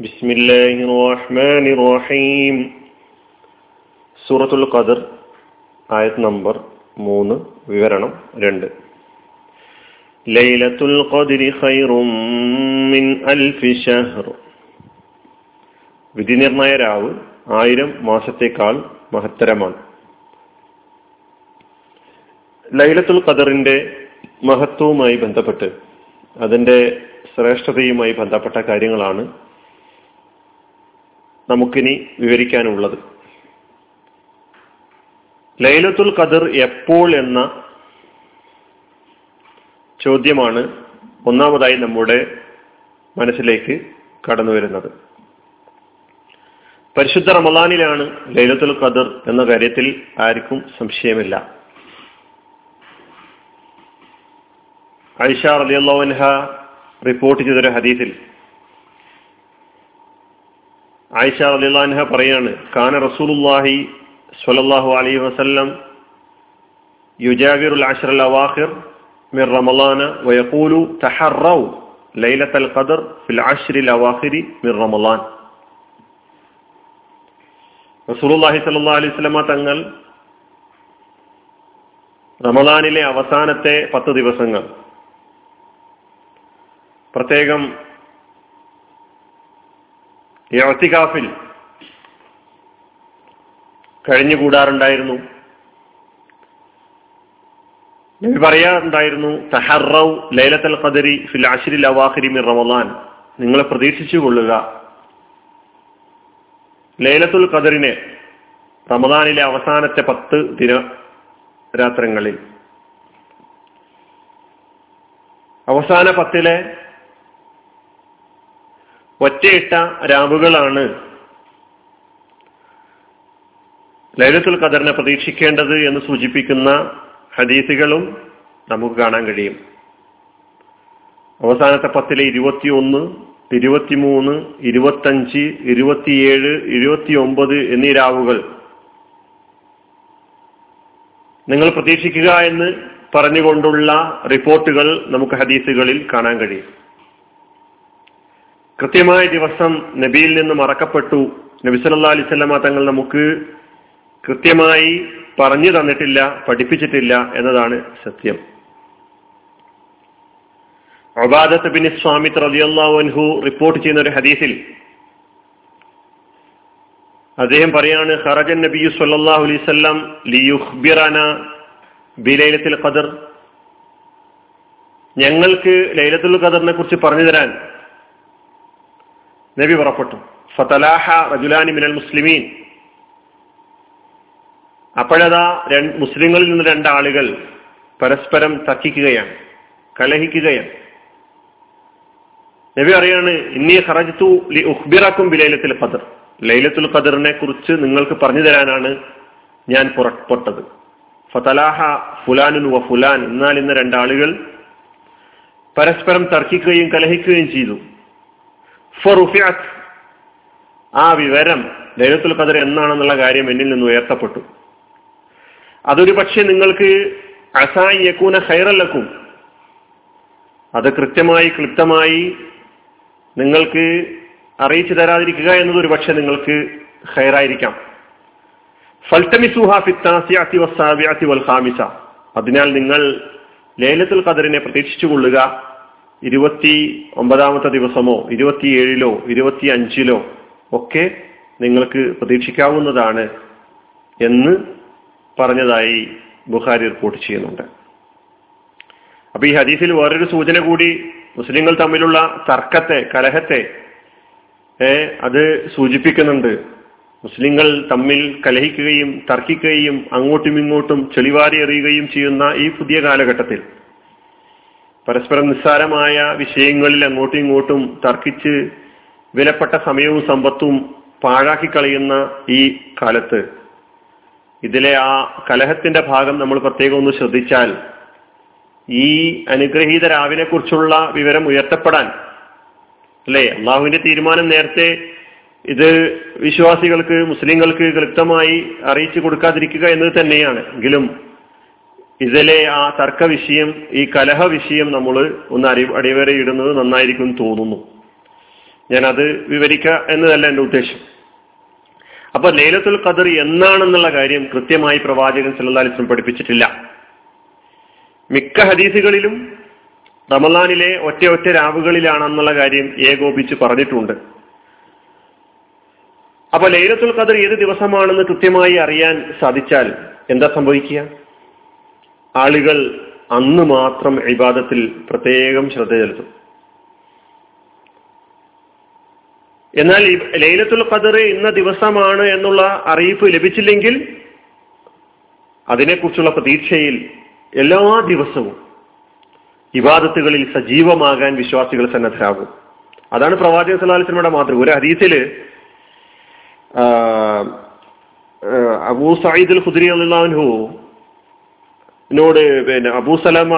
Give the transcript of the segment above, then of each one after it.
بسم الله الرحمن الرحيم സൂറത്തുൽ ഖദർ ആയത് നമ്പർ മൂന്ന് വിവരണം രണ്ട് ലൈലത്തുൽ ഖദ്രി ഖൈറും മിൻ അൽഫി ഷഹർ വിധി നിർണയ രാവ് ആയിരം മാസത്തേക്കാൾ മഹത്തരമാണ് ലൈലത്തുൽ ഖദറിന്റെ മഹത്വവുമായി ബന്ധപ്പെട്ട് അതിന്റെ ശ്രേഷ്ഠതയുമായി ബന്ധപ്പെട്ട കാര്യങ്ങളാണ് നമുക്കിനി വിവരിക്കാനുള്ളത്. ലൈലത്തുൽ ഖദർ എപ്പോൾ എന്ന ചോദ്യമാണ് ഒന്നാമതായി നമ്മുടെ മനസ്സിലേക്ക് കടന്നു വരുന്നത്. പരിശുദ്ധ റമദാനിലാണ് ലൈലത്തുൽ ഖദർ എന്ന കാര്യത്തിൽ ആർക്കും സംശയമില്ല. ഐഷ റലിയല്ലാൻഹ റിപ്പോർട്ട് ചെയ്തൊരു ഹദീസിൽ ആയിഷ റലിയല്ലാൻഹ പറയാണ് കാന റസൂലുല്ലാഹി സ്വല്ലല്ലാഹു അലൈഹി വസല്ലം യുജാവിറുൽ അഷ്റൽ അവാഖിർ മിർ റമളാന വയഖൂലു തഹറൗ ലൈലത്തൽ ഖദർ ഫിൽ അഷ്റിൽ അവാഖിരി മിർ റമളാൻ. റസൂലുള്ളാഹി സ്വല്ലല്ലാഹു അലൈഹി വസല്ലമ തങ്ങൾ റമദാനിലെ അവസാനത്തെ പത്ത് ദിവസങ്ങൾ പ്രത്യേകം യത്തികാഫിൽ കഴിഞ്ഞുകൂടാറുണ്ടായിരുന്നു. നബി പറയാറുണ്ടായിരുന്നു തഹറൗ ലൈലത്തൽ ഖദരി ഫിൽ അഷിരിൽ അവാഖിരി മിർ റമദാൻ. നിങ്ങളെ പ്രതീക്ഷിച്ചു കൊള്ളുക ലൈലത്തുൽ ഖദറിനെ റമദാനിലെ അവസാനത്തെ പത്ത് ദിന രാത്രങ്ങളിൽ. അവസാന പത്തിലെ ഒറ്റയിട്ട രാവുകളാണ് ലൈലത്തുൽ ഖദറിനെ പ്രതീക്ഷിക്കേണ്ടത് എന്ന് സൂചിപ്പിക്കുന്ന ഹദീസുകളും നമുക്ക് കാണാൻ കഴിയും. അവസാനത്തെ പത്തിലെ ഇരുപത്തി ഇരുപത്തിയൊന്ന് ഇരുപത്തിമൂന്ന് ഇരുപത്തഞ്ച് ഇരുപത്തിയേഴ് ഇരുപത്തിയൊമ്പത് എന്നീ രാവുകൾ. നിങ്ങൾ പ്രതീക്ഷിക്കുക എന്ന് പറഞ്ഞുകൊണ്ടുള്ള റിപ്പോർട്ടുകൾ നമുക്ക് ഹദീസുകളിൽ കാണാൻ കഴിയും. കൃത്യമായ ദിവസം നബിയിൽ നിന്ന് മറക്കപ്പെട്ടു. നബി സല്ലാ അലിസ്വല്ലമ തങ്ങൾ നമുക്ക് കൃത്യമായി പറഞ്ഞു തന്നിട്ടില്ല പഠിപ്പിച്ചിട്ടില്ല എന്നതാണ് സത്യം. അബാദത്ത് ബിൻ സ്വാമിത് അൻഹു റിപ്പോർട്ട് ചെയ്യുന്ന ഒരു ഹദീസിൽ അദ്ദേഹം പറയാണ് ഹറജൻ നബിയു സല്ലല്ലാഹു അലൈഹി ലിയുഹ്ബിറാന ബിലൈലത്തുൽ ഖദർ. ഞങ്ങൾക്ക് ലൈലത്തുൽ ഖദറിനെ കുറിച്ച് പറഞ്ഞു തരാൻ നബി പുറപ്പെട്ടു. ഫതലാഹ റജുലാനി മിനൽ മുസ്ലിമീൻ. അപ്പോഴതാ മുസ്ലിങ്ങളിൽ നിന്ന് രണ്ടാളുകൾ പരസ്പരം തർക്കിക്കുകയാണ് കലഹിക്കുകയാണ്. നബി അറിയാണ് ഇന്നി ഖറജ്തു ലി ഉഖ്ബിറക്കും ബിലൈലത്തിൽ ഖദർ. ലൈലത്തുൽ ഖദറിനെ കുറിച്ച് നിങ്ങൾക്ക് പറഞ്ഞു തരാനാണ് ഞാൻ പുറപ്പെട്ടത്. ഫതലാഹ ഫുലാനുൻ വ ഫുലാൻ എന്നാൽ ഇന്ന് രണ്ടാളുകൾ പരസ്പരം തർക്കിക്കുകയും കലഹിക്കുകയും ചെയ്തു. ഫറുഫിഅത്ത് ആ വിവരം ലൈലത്തുൽ ഖദർ എന്നാണെന്നുള്ള കാര്യം എന്നിൽ നിന്ന് ഉയർത്തപ്പെട്ടു. അതൊരു പക്ഷെ നിങ്ങൾക്ക് അസായി യക്കൂന ഹൈറല്ലക്കും അത് കൃത്യമായി ക്ലിപ്തമായി നിങ്ങൾക്ക് അറിയിച്ചു തരാതിരിക്കുക എന്നത് ഒരു പക്ഷെ നിങ്ങൾക്ക് ഹൈറായിരിക്കാം അതിനാൽ നിങ്ങൾ ലേലത്തുൽ ഖദറിനെ പ്രതീക്ഷിച്ചുകൊള്ളുക ഇരുപത്തി ഒമ്പതാമത്തെ ദിവസമോ ഇരുപത്തിയേഴിലോ ഇരുപത്തി അഞ്ചിലോ ഒക്കെ നിങ്ങൾക്ക് പ്രതീക്ഷിക്കാവുന്നതാണ് എന്ന് പറഞ്ഞതായി ബുഖാരി റിപ്പോർട്ട് ചെയ്യുന്നുണ്ട്. അപ്പൊ ഈ ഹദീസിൽ വേറൊരു സൂചന കൂടി മുസ്ലിങ്ങൾ തമ്മിലുള്ള തർക്കത്തെ കലഹത്തെ അത് സൂചിപ്പിക്കുന്നുണ്ട്. മുസ്ലിങ്ങൾ തമ്മിൽ കലഹിക്കുകയും തർക്കിക്കുകയും അങ്ങോട്ടും ഇങ്ങോട്ടും ചെളിവാരി എറിയുകയും ചെയ്യുന്ന ഈ പുതിയ കാലഘട്ടത്തിൽ പരസ്പരം നിസ്സാരമായ വിഷയങ്ങളിൽ അങ്ങോട്ടും ഇങ്ങോട്ടും തർക്കിച്ച് വിലപ്പെട്ട സമയവും സമ്പത്തും പാഴാക്കി കളയുന്ന ഈ കാലത്ത് ഇതിലെ ആ കലഹത്തിന്റെ ഭാഗം നമ്മൾ പ്രത്യേകം ഒന്ന് ശ്രദ്ധിച്ചാൽ ഈ അനുഗ്രഹീത രാവിനെ കുറിച്ചുള്ള വിവരം ഉയർത്തപ്പെടാൻ അല്ലെ? അള്ളാഹുവിന്റെ തീരുമാനം നേരത്തെ ഇത് വിശ്വാസികൾക്ക് മുസ്ലിങ്ങൾക്ക് കൃത്യമായി അറിയിച്ചു കൊടുക്കാതിരിക്കുക എന്നത് തന്നെയാണ്. എങ്കിലും ഇതിലെ ആ തർക്ക വിഷയം ഈ കലഹ വിഷയം നമ്മൾ ഒന്ന് അടി അടിവരയിടുന്നത് നന്നായിരിക്കും തോന്നുന്നു. ഞാനത് വിവരിക്കുക എന്നതല്ല എന്റെ ഉദ്ദേശം. അപ്പൊ ലൈലത്തുൽ ഖദർ എന്നാണെന്നുള്ള കാര്യം കൃത്യമായി പ്രവാചകൻ വസല്ലം പഠിപ്പിച്ചിട്ടില്ല. മിക്ക ഹദീസുകളിലും റമലാനിലെ ഒറ്റ ഒറ്റ രാവുകളിലാണെന്നുള്ള കാര്യം ഏകോപിച്ച് പറഞ്ഞിട്ടുണ്ട്. അപ്പൊ ലൈലത്തുൽ ഖദർ ഏത് ദിവസമാണെന്ന് കൃത്യമായി അറിയാൻ സാധിച്ചാൽ എന്താ സംഭവിക്കുക? ആളുകൾ അന്ന് മാത്രം ഇബാദത്തിൽ പ്രത്യേകം ശ്രദ്ധ ചെലുത്തും. എന്നാൽ ലൈലത്തുൽ ഖദർ ഇന്ന ദിവസമാണ് എന്നുള്ള അറിയിപ്പ് ലഭിച്ചില്ലെങ്കിൽ അതിനെക്കുറിച്ചുള്ള പ്രതീക്ഷയിൽ എല്ലാ ദിവസവും ഇബാദത്തുകളിൽ സജീവമാകാൻ വിശ്വാസികൾ സന്നദ്ധരാകും. അതാണ് പ്രവാചക സലാലിസിനോടെ മാതൃക. ഒരു ഹദീസിൽ അബൂ സയ്യിദ് ഖുദ്രി അള്ളാഹു നോട് പിന്നെ അബൂ സലമ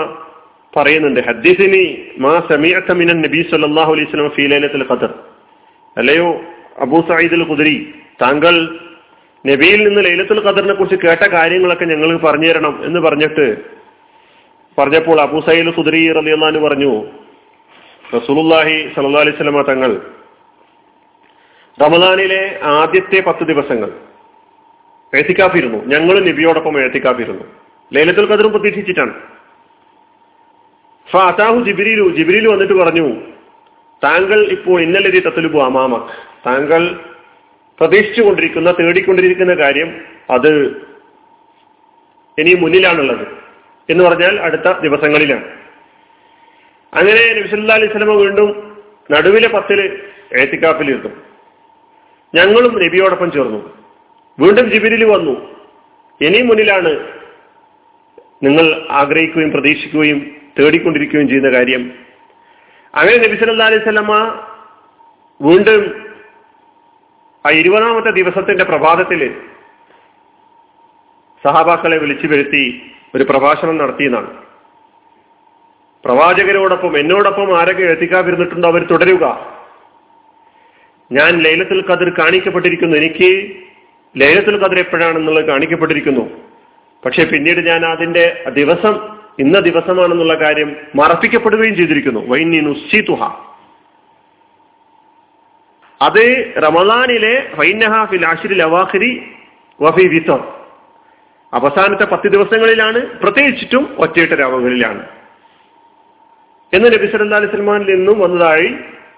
പറയുന്നുണ്ട് ഹദ്ദീസിനി മാ സമീഅത്തമിനൻ മിനൻ നബി സല്ലല്ലാഹു അലൈഹി വസല്ലം ഫീ ലൈലത്തുൽ ഖദർ. അല്ലയോ അബൂ സഈദുൽ ഖുദരി താങ്കൾ നബിയിൽ നിന്ന് ലൈലത്തുൽ ഖദറിനെ കുറിച്ച് കേട്ട കാര്യങ്ങളൊക്കെ ഞങ്ങൾ പറഞ്ഞു തരണം എന്ന് പറഞ്ഞിട്ട് പറഞ്ഞപ്പോൾ അബൂ സഈദുൽ ഖുദരി റളിയല്ലാഹു പറഞ്ഞു റസൂലുള്ളാഹി സല്ലല്ലാഹു അലൈഹി വസല്ലം തങ്ങൾ റമദാനിലെ ആദ്യത്തെ പത്ത് ദിവസങ്ങൾ എഴുത്തിക്കാഫിരുന്നു ഞങ്ങൾ നബിയോടൊപ്പം എഴുത്തിക്കാപ്പിരുന്നു ലൈലത്തുൽ ഖദറും പ്രതീക്ഷിച്ചിട്ടാണ്. ഫാത്താഹു ജിബിരിലു ജിബിരിലു വന്നിട്ട് പറഞ്ഞു താങ്കൾ ഇപ്പോൾ ഇന്നലെ തത്തുലുബു അമാമക്. താങ്കൾ പ്രതീക്ഷിച്ചുകൊണ്ടിരിക്കുന്ന തേടിക്കൊണ്ടിരിക്കുന്ന കാര്യം അത് ഇനി മുന്നിലാണുള്ളത് എന്ന് പറഞ്ഞാൽ അടുത്ത ദിവസങ്ങളിലാണ്. അങ്ങനെ നബിസല്ലാ അലൈഹി സ്വലമ വീണ്ടും നടുവിലെ പത്തിൽ ഇരുന്നു ഞങ്ങളും നബിയോടൊപ്പം ചേർന്നു. വീണ്ടും ജിബിരിൽ വന്നു. ഇനി മുന്നിലാണ് നിങ്ങൾ ആഗ്രഹിക്കുകയും പ്രതീക്ഷിക്കുകയും തേടിക്കൊണ്ടിരിക്കുകയും ചെയ്യുന്ന കാര്യം. അങ്ങനെ നബി സല്ലാ അലൈഹി സ്വലമ വീണ്ടും ആ ഇരുപതാമത്തെ ദിവസത്തിന്റെ പ്രഭാതത്തിൽ സഹാബാക്കളെ വിളിച്ചു വരുത്തി ഒരു പ്രഭാഷണം നടത്തിയെന്നാണ്. പ്രവാചകരോടൊപ്പം എന്നോടൊപ്പം ആരൊക്കെ എത്തിക്കാതിരുന്നിട്ടുണ്ടോ അവർ തുടരുക. ഞാൻ ലൈലത്തുൽ ഖദർ കാണിക്കപ്പെട്ടിരിക്കുന്നു. എനിക്ക് ലൈലത്തുൽ ഖദർ എപ്പോഴാണെന്നുള്ളത് കാണിക്കപ്പെട്ടിരിക്കുന്നു. പക്ഷെ പിന്നീട് ഞാൻ അതിന്റെ ദിവസം ഇന്ന ദിവസമാണെന്നുള്ള കാര്യം മറപ്പിക്കപ്പെടുകയും ചെയ്തിരിക്കുന്നു. വൈന്നി നുസ്സീതുഹ. അത് റമദാനിലെ ഫൈനഹാഫിൽ ആഷിരിൽ അവാഖിരി വഫി വിത്തർ അവസാനത്തെ പത്ത് ദിവസങ്ങളിലാണ് പ്രത്യേകിച്ചിട്ടും ഒറ്റയിട്ട രാവുകളിലാണ്. എന്ന് നബി സല്ലാ അലൈഹി സ്വലമാനിൽ നിന്നും വന്നതായി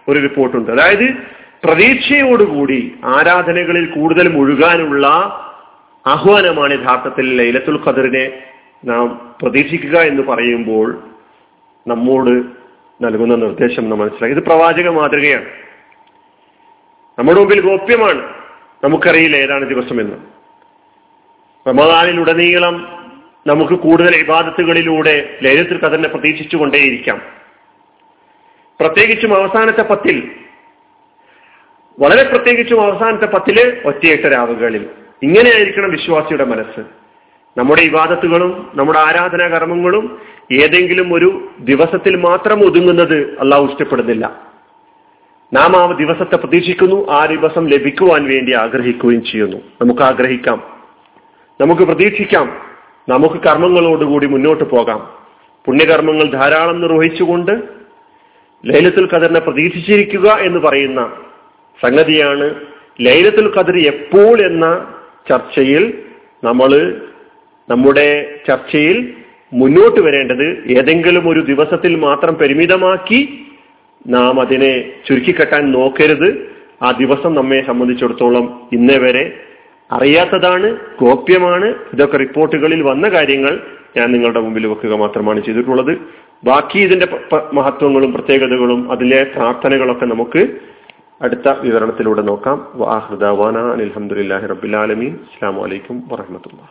ഒരു റിപ്പോർട്ടുണ്ട്. അതായത് പ്രതീക്ഷയോടുകൂടി ആരാധനകളിൽ കൂടുതൽ മുഴുകാനുള്ള ആഹ്വാനമാണ് യഥാർത്ഥത്തിൽ ലൈലത്തുൽ ഖദറിനെ നാം പ്രതീക്ഷിക്കുക എന്ന് പറയുമ്പോൾ നമ്മോട് നൽകുന്ന നിർദ്ദേശം നാം മനസ്സിലാക്കി. ഇത് പ്രവാചക മാതൃകയാണ്. നമ്മുടെ മുമ്പിൽ ഗോപ്യമാണ്. നമുക്കറിയില്ല ഏതാണ് ദിവസം എന്ന് ദിവസമെന്ന്. റമദാനിലുടനീളം നമുക്ക് കൂടുതൽ ഇബാദത്തുകളിലൂടെ ലൈലത്തുൽ ഖദറിനെ പ്രതീക്ഷിച്ചുകൊണ്ടേയിരിക്കാം. പ്രത്യേകിച്ചും അവസാനത്തെ പത്തിൽ വളരെ പ്രത്യേകിച്ചും അവസാനത്തെ പത്തിൽ ഒറ്റയെട്ട് രാവുകളിൽ ഇങ്ങനെയായിരിക്കണം വിശ്വാസിയുടെ മനസ്സ്. നമ്മുടെ ഇവാദത്തുകളും നമ്മുടെ ആരാധനാ കർമ്മങ്ങളും ഏതെങ്കിലും ഒരു ദിവസത്തിൽ മാത്രം ഒതുങ്ങുന്നത് അള്ളാഹു ഇഷ്ടപ്പെടുന്നില്ല. നാം ആ ദിവസത്തെ പ്രതീക്ഷിക്കുന്നു ആ ദിവസം ലഭിക്കുവാൻ വേണ്ടി ആഗ്രഹിക്കുകയും ചെയ്യുന്നു. നമുക്ക് ആഗ്രഹിക്കാം. നമുക്ക് പ്രതീക്ഷിക്കാം. നമുക്ക് കർമ്മങ്ങളോടുകൂടി മുന്നോട്ട് പോകാം. പുണ്യകർമ്മങ്ങൾ ധാരാളം നിർവഹിച്ചുകൊണ്ട് ലൈലത്തുൽ ഖദറിനെ പ്രതീക്ഷിച്ചിരിക്കുക എന്ന് പറയുന്ന സംഗതിയാണ് ലൈലത്തുൽ ഖദർ എപ്പോൾ എന്ന ചർച്ചയിൽ നമ്മൾ നമ്മുടെ ചർച്ചയിൽ മുന്നോട്ട് വരേണ്ടത് ഏതെങ്കിലും ഒരു ദിവസത്തിൽ മാത്രം പരിമിതമാക്കി നാം അതിനെ ചുരുക്കിക്കെട്ടാൻ നോക്കരുത്. ആ ദിവസം നമ്മെ സംബന്ധിച്ചിടത്തോളം ഇന്നേ വരെ അറിയാത്തതാണ് ഗോപ്യമാണ്. ഇതൊക്കെ റിപ്പോർട്ടുകളിൽ വന്ന കാര്യങ്ങൾ ഞാൻ നിങ്ങളുടെ മുമ്പിൽ വെക്കുക മാത്രമാണ് ചെയ്തിട്ടുള്ളത്. ബാക്കി ഇതിന്റെ മഹത്വങ്ങളും പ്രത്യേകതകളും അതിലെ പ്രാർത്ഥനകളൊക്കെ നമുക്ക് അടുത്ത വിവരണത്തിലൂടെ നോക്കാം. അലഹമുല്ലാഹി റബുലാലമീൻ അസ്സാം വലൈക്കും വാഹമത്തുള്ള